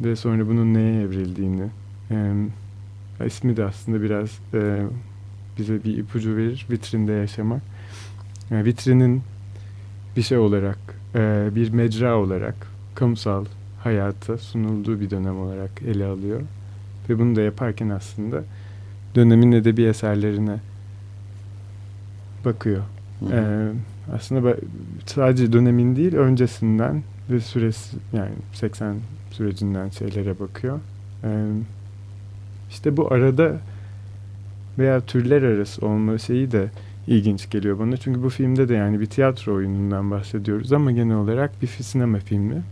S3: ve sonra bunun neye evrildiğini e, ismi de aslında biraz e, bize bir ipucu verir. Vitrinde yaşamak. Yani vitrinin bir şey olarak, e, bir mecra olarak kamusal hayata sunulduğu bir dönem olarak ele alıyor. Ve bunu da yaparken aslında dönemin edebi eserlerine bakıyor. Ee, aslında sadece dönemin değil öncesinden ve süresi yani 80 sürecinden şeylere bakıyor. Ee, işte bu arada veya türler arası olma şeyi de ilginç geliyor bana. Çünkü bu filmde de yani bir tiyatro oyunundan bahsediyoruz ama genel olarak bir sinema filmi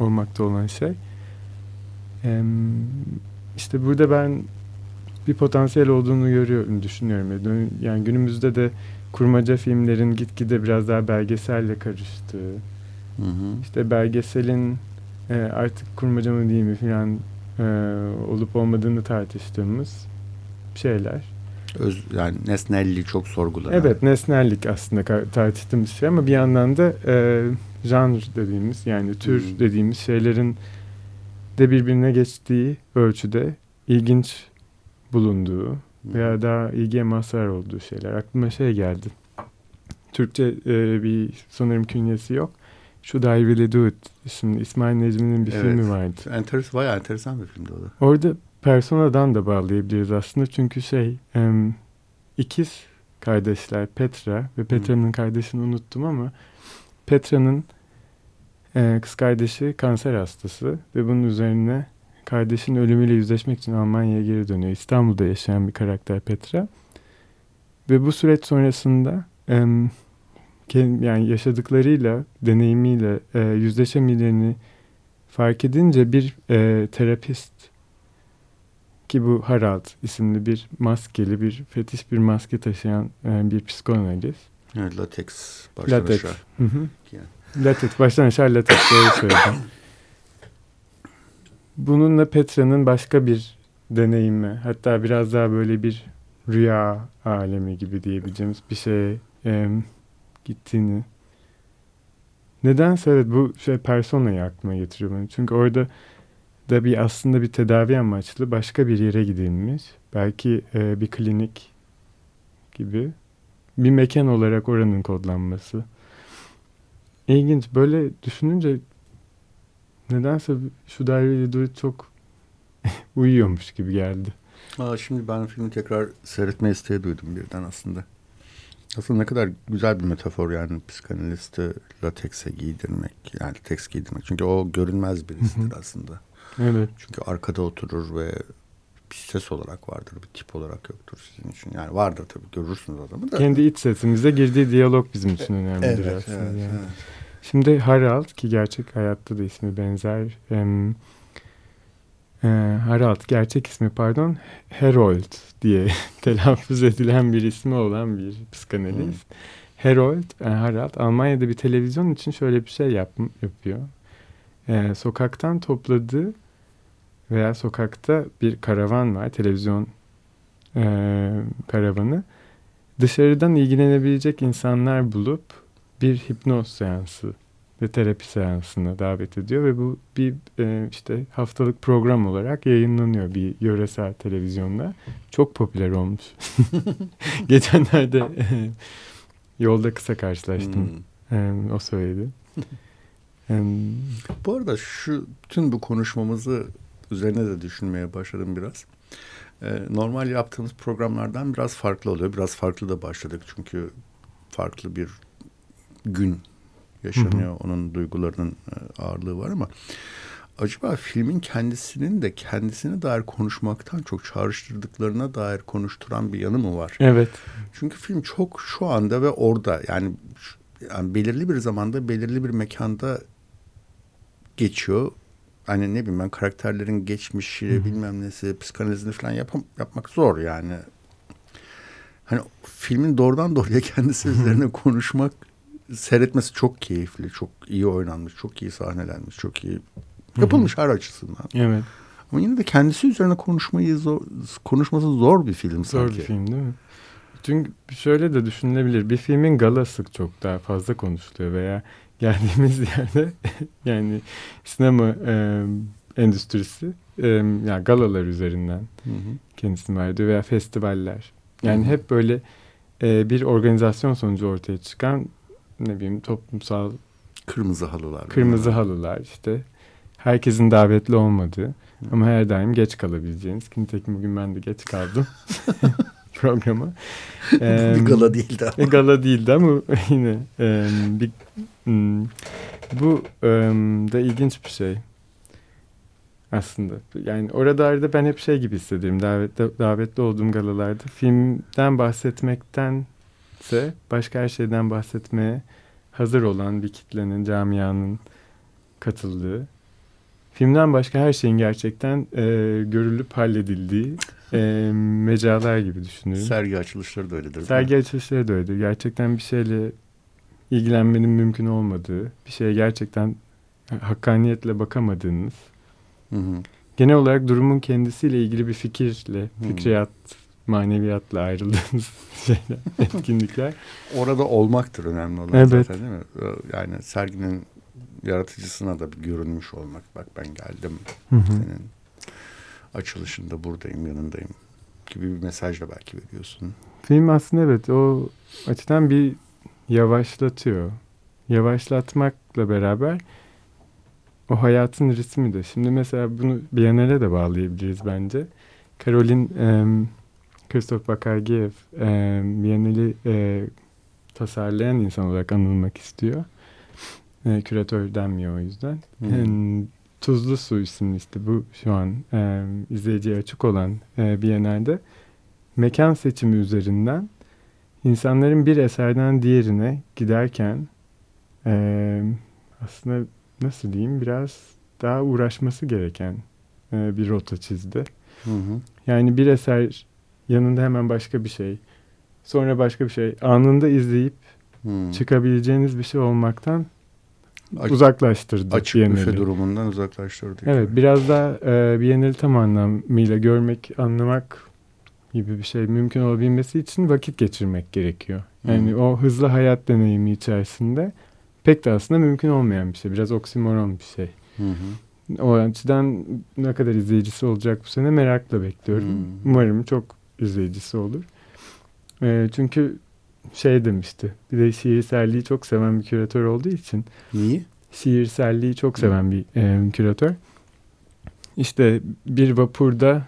S3: olmakta olan şey. Ee, işte burada ben bir potansiyel olduğunu görüyorum, düşünüyorum. Yani günümüzde de kurmaca filmlerin gitgide biraz daha belgeselle karıştığı, hı hı. işte belgeselin e, artık kurmaca mı değil mi falan e, olup olmadığını tartıştığımız şeyler.
S2: Öz, yani nesnelliği çok sorgulanan.
S3: Evet nesnellik aslında tartıştığımız şey ama bir yandan da e, janr dediğimiz yani tür hmm. dediğimiz şeylerin de birbirine geçtiği ölçüde ilginç bulunduğu hmm. veya daha ilgiye mazhar olduğu şeyler. Aklıma şey geldi. Türkçe e, bir sanırım künyesi yok. Should I Really Do It isimli İsmail Necmi'nin bir evet. filmi vardı.
S2: Enters, bayağı enteresan bir filmdi o da.
S3: Orada Persona'dan da bağlayabiliriz aslında. Çünkü şey e, ikiz kardeşler Petra ve Petra'nın kardeşini unuttum ama Petra'nın e, kız kardeşi kanser hastası ve bunun üzerine kardeşin ölümüyle yüzleşmek için Almanya'ya geri dönüyor. İstanbul'da yaşayan bir karakter Petra. Ve bu süreç sonrasında e, yani yaşadıklarıyla, deneyimiyle e, yüzleşemeyeceğini fark edince bir e, terapist ki bu Harald isimli bir maskeli, bir fetiş bir maske taşıyan e, bir psikanalist.
S2: Evet, latex baştan latex. aşağı. Hı hı.
S3: Yani. Latex baştan aşağı latex doğru söyledim. Bununla Petra'nın başka bir deneyimi hatta biraz daha böyle bir rüya alemi gibi diyebileceğimiz bir şeye e, gittiğini nedense evet bu şey personayı aklıma getiriyor beni. Çünkü orada da bir aslında bir tedavi amaçlı başka bir yere gidilmiş. Belki e, bir klinik gibi bir mekan olarak oranın kodlanması. İlginç. Böyle düşününce nedense şu Durit çok uyuyormuş gibi geldi.
S2: Aa, şimdi ben filmi tekrar seyretme isteği duydum birden aslında. Aslında ne kadar güzel bir metafor yani psikanalisti latekse giydirmek. Yani lateks giydirmek. Çünkü o görünmez birisidir aslında.
S3: Evet.
S2: Çünkü arkada oturur ve bir ses olarak vardır. Bir tip olarak yoktur sizin için. Yani vardır tabii görürsünüz adamı da.
S3: Kendi iç sesimize girdiği diyalog bizim için önemlidir evet, aslında. Evet, yani. evet. Şimdi Harald ki gerçek hayatta da ismi benzer. Em, e, Harald gerçek ismi pardon Herold diye telaffuz edilen bir ismi olan bir psikanalist. Hmm. Harold, e, Harald Almanya'da bir televizyon için şöyle bir şey yap, yapıyor. E, sokaktan topladığı veya sokakta bir karavan var, televizyon e, karavanı. Dışarıdan ilgilenebilecek insanlar bulup bir hipnoz seansı ve terapi seansına davet ediyor ve bu bir e, işte haftalık program olarak yayınlanıyor bir yöresel televizyonda. Çok popüler olmuş. Geçenlerde e, yolda kısa karşılaştım. Hmm. E, o söyledi.
S2: bu arada şu tüm bu konuşmamızı üzerine de düşünmeye başladım biraz. E, normal yaptığımız programlardan biraz farklı oluyor. Biraz farklı da başladık çünkü farklı bir gün yaşanıyor. Hı hı. Onun duygularının e, ağırlığı var ama acaba filmin kendisinin de kendisine dair konuşmaktan çok çağrıştırdıklarına dair konuşturan bir yanı mı var?
S3: Evet.
S2: Çünkü film çok şu anda ve orada yani, yani belirli bir zamanda belirli bir mekanda geçiyor. Hani ne bileyim ben karakterlerin geçmişi Hı-hı. bilmem nesi psikanalizini falan yapam, yapmak zor yani. Hani filmin doğrudan doğruya kendisi üzerine konuşmak seyretmesi çok keyifli, çok iyi oynanmış, çok iyi sahnelenmiş, çok iyi yapılmış her açısından.
S3: Evet.
S2: Ama yine de kendisi üzerine konuşmayı zor, konuşması zor bir film
S3: zor sanki. Zor bir film değil mi? Çünkü şöyle de düşünülebilir. Bir filmin galası çok daha fazla konuşuluyor veya geldiğimiz yerde yani sinema e, endüstrisi e, yani galalar üzerinden hı hı. kendisini verdi veya festivaller. Yani hı hı. hep böyle e, bir organizasyon sonucu ortaya çıkan ne bileyim toplumsal
S2: kırmızı halılar.
S3: Kırmızı halılar işte. Herkesin davetli olmadığı Hı. ama her daim geç kalabileceğiniz. Nitekim bugün ben de geç kaldım programa.
S2: ee, bir gala değildi
S3: ama. Gala değildi ama yine e, bir, hmm, bu e, da ilginç bir şey aslında. Yani oralarda ben hep şey gibi hissediyorum. Davetli, davetli olduğum galalarda filmden bahsetmekten ise başka her şeyden bahsetmeye hazır olan bir kitlenin, camianın katıldığı, filmden başka her şeyin gerçekten e, görülüp halledildiği e, mecalar gibi düşünüyorum.
S2: Sergi açılışları da öyledir.
S3: Sergi açılışları da öyledir. Gerçekten bir şeyle ilgilenmenin mümkün olmadığı, bir şeye gerçekten hakkaniyetle bakamadığınız, hı hı. genel olarak durumun kendisiyle ilgili bir fikirle, fikriyat maneviyatla ayrıldığınız şeyler, etkinlikler.
S2: Orada olmaktır önemli olan evet. zaten değil mi? Yani serginin yaratıcısına da bir görünmüş olmak. Bak ben geldim hı hı. senin açılışında buradayım yanındayım gibi bir mesaj da belki veriyorsun.
S3: Film aslında evet o açıdan bir yavaşlatıyor. Yavaşlatmakla beraber o hayatın ritmi de. Şimdi mesela bunu Biennale de bağlayabiliriz bence. Karolin e, Christoph Bakargiev e, Biennale'i e, tasarlayan insan olarak anılmak istiyor. E, küratör denmiyor o yüzden. Hmm. Tuzlu Su isimli işte bu şu an e, izleyiciye açık olan e, Biennale'de mekan seçimi üzerinden insanların bir eserden diğerine giderken e, aslında nasıl diyeyim biraz daha uğraşması gereken e, bir rota çizdi. Hı hı. Yani bir eser yanında hemen başka bir şey, sonra başka bir şey anında izleyip hmm. çıkabileceğiniz bir şey olmaktan uzaklaştırdı.
S2: Açık Biennale. büfe durumundan uzaklaştırdı.
S3: Evet yani. biraz daha e, Biennale tam anlamıyla görmek, anlamak gibi bir şey mümkün olabilmesi için vakit geçirmek gerekiyor. Yani hmm. o hızlı hayat deneyimi içerisinde pek de aslında mümkün olmayan bir şey. Biraz oksimoron bir şey. Hı hı. O açıdan ne kadar izleyicisi olacak bu sene merakla bekliyorum. Hı. Umarım çok izleyicisi olur. E, çünkü şey demişti. Bir de şiirselliği çok seven bir küratör olduğu için.
S2: Niye?
S3: Şiirselliği çok seven Hı. bir e, küratör. İşte bir vapurda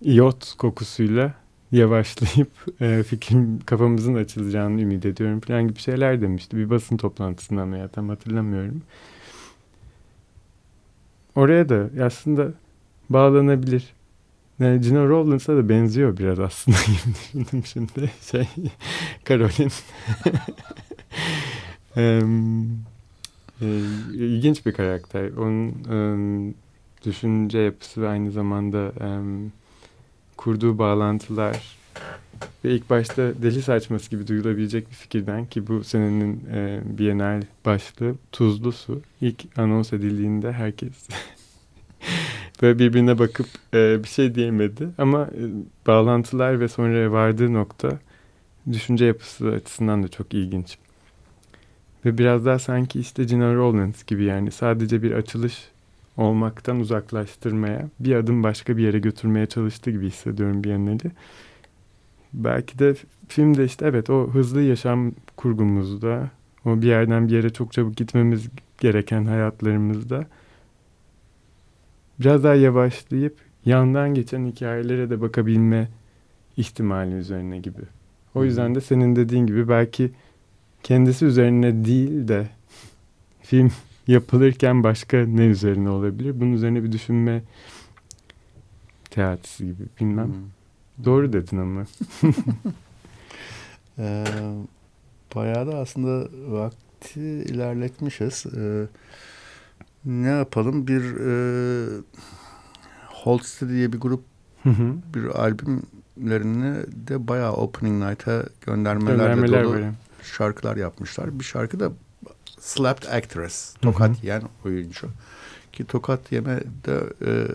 S3: iyot kokusuyla yavaşlayıp e, fikrim kafamızın açılacağını ümit ediyorum falan gibi şeyler demişti. Bir basın toplantısından veya tam hatırlamıyorum. Oraya da aslında bağlanabilir. Yani Gina Rowlands'a da benziyor biraz aslında düşündüm şimdi. Şey, Caroline. um, e, ilginç bir karakter. Onun um, düşünce yapısı ve aynı zamanda um, kurduğu bağlantılar ve ilk başta deli saçması gibi duyulabilecek bir fikirden ki bu senenin e, Bienal başlığı Tuzlu Su. İlk anons edildiğinde herkes böyle birbirine bakıp e, bir şey diyemedi. Ama e, bağlantılar ve sonra vardığı nokta düşünce yapısı açısından da çok ilginç. Ve biraz daha sanki işte Gina Rowlands gibi yani sadece bir açılış olmaktan uzaklaştırmaya, bir adım başka bir yere götürmeye çalıştı gibi hissediyorum bir yanıyla. Belki de filmde işte evet o hızlı yaşam kurgumuzda, o bir yerden bir yere çok çabuk gitmemiz gereken hayatlarımızda biraz daha yavaşlayıp yandan geçen hikayelere de bakabilme ihtimali üzerine gibi. O yüzden de senin dediğin gibi belki kendisi üzerine değil de film yapılırken başka ne üzerine olabilir? Bunun üzerine bir düşünme teatisi gibi bilmem. Hmm. Doğru dedin ama.
S2: ee, bayağı da aslında vakti ilerletmişiz. Ee, ne yapalım? Bir e, Holster diye bir grup bir albümlerini de bayağı Opening Night'a göndermelerle Göndermeler dolu böyle. şarkılar yapmışlar. Bir şarkı da slapped actress. Tokat Hı-hı. yiyen oyuncu. Ki tokat yeme de e,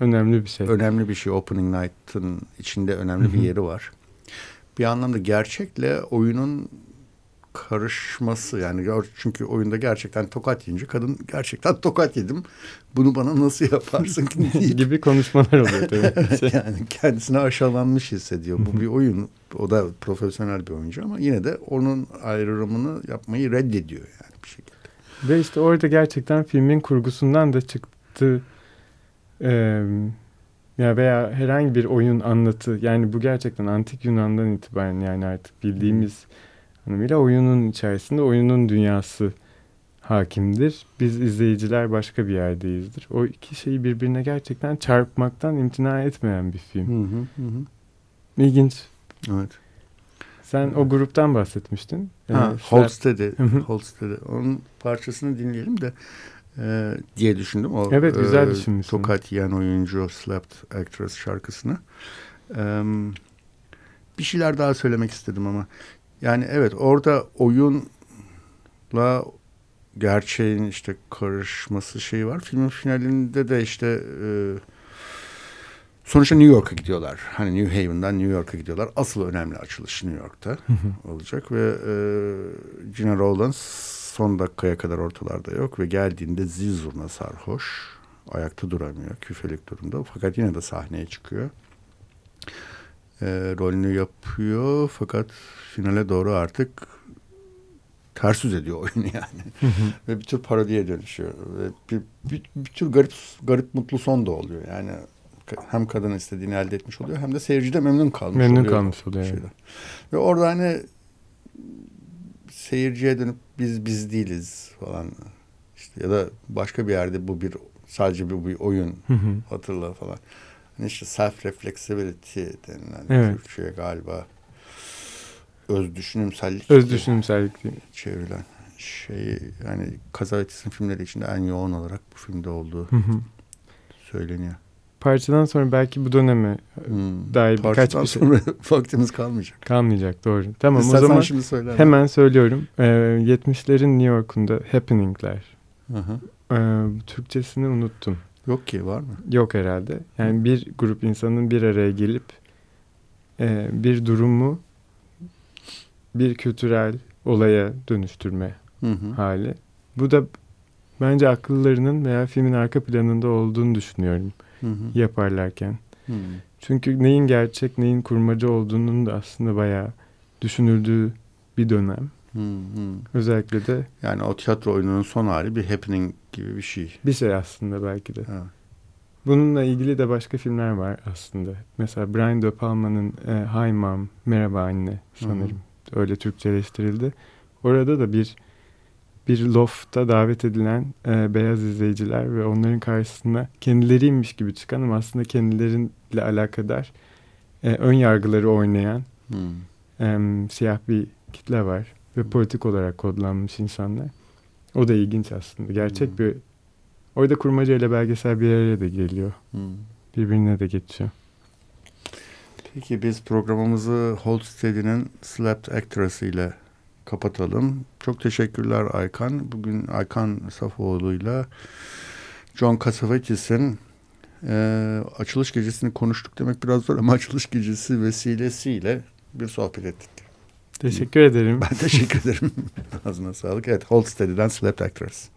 S3: önemli bir şey.
S2: Önemli bir şey. Opening Night'ın içinde önemli Hı-hı. bir yeri var. Bir anlamda gerçekle oyunun karışması yani çünkü oyunda gerçekten tokat yiyince kadın gerçekten tokat yedim. Bunu bana nasıl yaparsın
S3: ki gibi konuşmalar oluyor tabii.
S2: yani kendisine aşağılanmış hissediyor. Bu bir oyun. O da profesyonel bir oyuncu ama yine de onun ayrımını yapmayı reddediyor yani bir şekilde.
S3: Ve işte orada gerçekten filmin kurgusundan da çıktı. Ee, ya veya herhangi bir oyun anlatı yani bu gerçekten antik Yunan'dan itibaren yani artık bildiğimiz anlamıyla oyunun içerisinde oyunun dünyası hakimdir. Biz izleyiciler başka bir yerdeyizdir. O iki şeyi birbirine gerçekten çarpmaktan imtina etmeyen bir film. Hı hı hı. İlginç.
S2: Evet.
S3: Sen o gruptan bahsetmiştin.
S2: Ha, ee. Holsted'i. Onun parçasını dinleyelim de e, diye düşündüm. O,
S3: evet güzel e, düşünmüşsün.
S2: Tokat yiyen oyuncu Slapped Actress şarkısını. E, bir şeyler daha söylemek istedim ama yani evet orada oyunla gerçeğin işte karışması şeyi var. Filmin finalinde de işte e, sonuçta New York'a gidiyorlar. Hani New Haven'dan New York'a gidiyorlar. Asıl önemli açılış New York'ta olacak ve e, Gina Rowlands son dakikaya kadar ortalarda yok ve geldiğinde zil zurna sarhoş. Ayakta duramıyor. Küfelik durumda. Fakat yine de sahneye çıkıyor. E, rolünü yapıyor fakat finale doğru artık ters yüz ediyor oyunu yani. Ve bir tür parodiye dönüşüyor. Ve bir, bir, bir tür garip garip mutlu son da oluyor. Yani hem kadın istediğini elde etmiş oluyor hem de seyirci de memnun kalmış
S3: memnun
S2: oluyor.
S3: Memnun kalmış oluyor. Yani.
S2: Ve orada hani seyirciye dönüp biz biz değiliz falan. İşte ya da başka bir yerde bu bir sadece bir, bir oyun hatırla falan. İşte self reflexivity denilen evet. Türkçe'ye galiba öz düşünümsellik
S3: öz düşünümsellik
S2: çevrilen şey yani Kazavetis'in filmleri içinde en yoğun olarak bu filmde olduğu söyleniyor.
S3: Parçadan sonra belki bu döneme hmm. dair birkaç bir
S2: şey. sonra vaktimiz kalmayacak.
S3: Kalmayacak doğru. Tamam İstersen o zaman şimdi söyle hemen söylüyorum. Ee, 70'lerin New York'unda happening'ler. Hı hı. Ee, Türkçesini unuttum.
S2: Yok ki var mı?
S3: Yok herhalde. Yani bir grup insanın bir araya gelip e, bir durumu bir kültürel olaya dönüştürme hı hı. hali. Bu da bence akıllarının veya filmin arka planında olduğunu düşünüyorum hı hı. yaparlarken. Hı. Çünkü neyin gerçek neyin kurmaca olduğunun da aslında bayağı düşünüldüğü bir dönem. Hı hı. Özellikle de
S2: yani o tiyatro oyununun son hali bir happening gibi bir şey.
S3: Bir şey aslında belki de. Evet. Bununla ilgili de başka filmler var aslında. Mesela Brian De Palma'nın e, Hi Mom, Merhaba Anne sanırım. Hı hı. Öyle Türkçeleştirildi. Orada da bir bir lofta davet edilen e, beyaz izleyiciler ve onların karşısına kendileriymiş gibi çıkan ama aslında kendileriyle alakadar e, ön yargıları oynayan hmm. e, siyah bir kitle var ve politik olarak kodlanmış insanlar. O da ilginç aslında. Gerçek hmm. bir orada kurmaca ile belgesel bir araya da geliyor. Hmm. Birbirine de geçiyor.
S2: Peki biz programımızı Hold Steady'nin Slapped Actress ile kapatalım. Çok teşekkürler Aykan. Bugün Aykan Safoğlu'yla John Cassavetes''in e, açılış gecesini konuştuk demek biraz zor ama açılış gecesi vesilesiyle bir sohbet ettik.
S3: Teşekkür ederim.
S2: Ben teşekkür ederim. Ağzına sağlık. Evet, Hold Steady'den Slept Actress.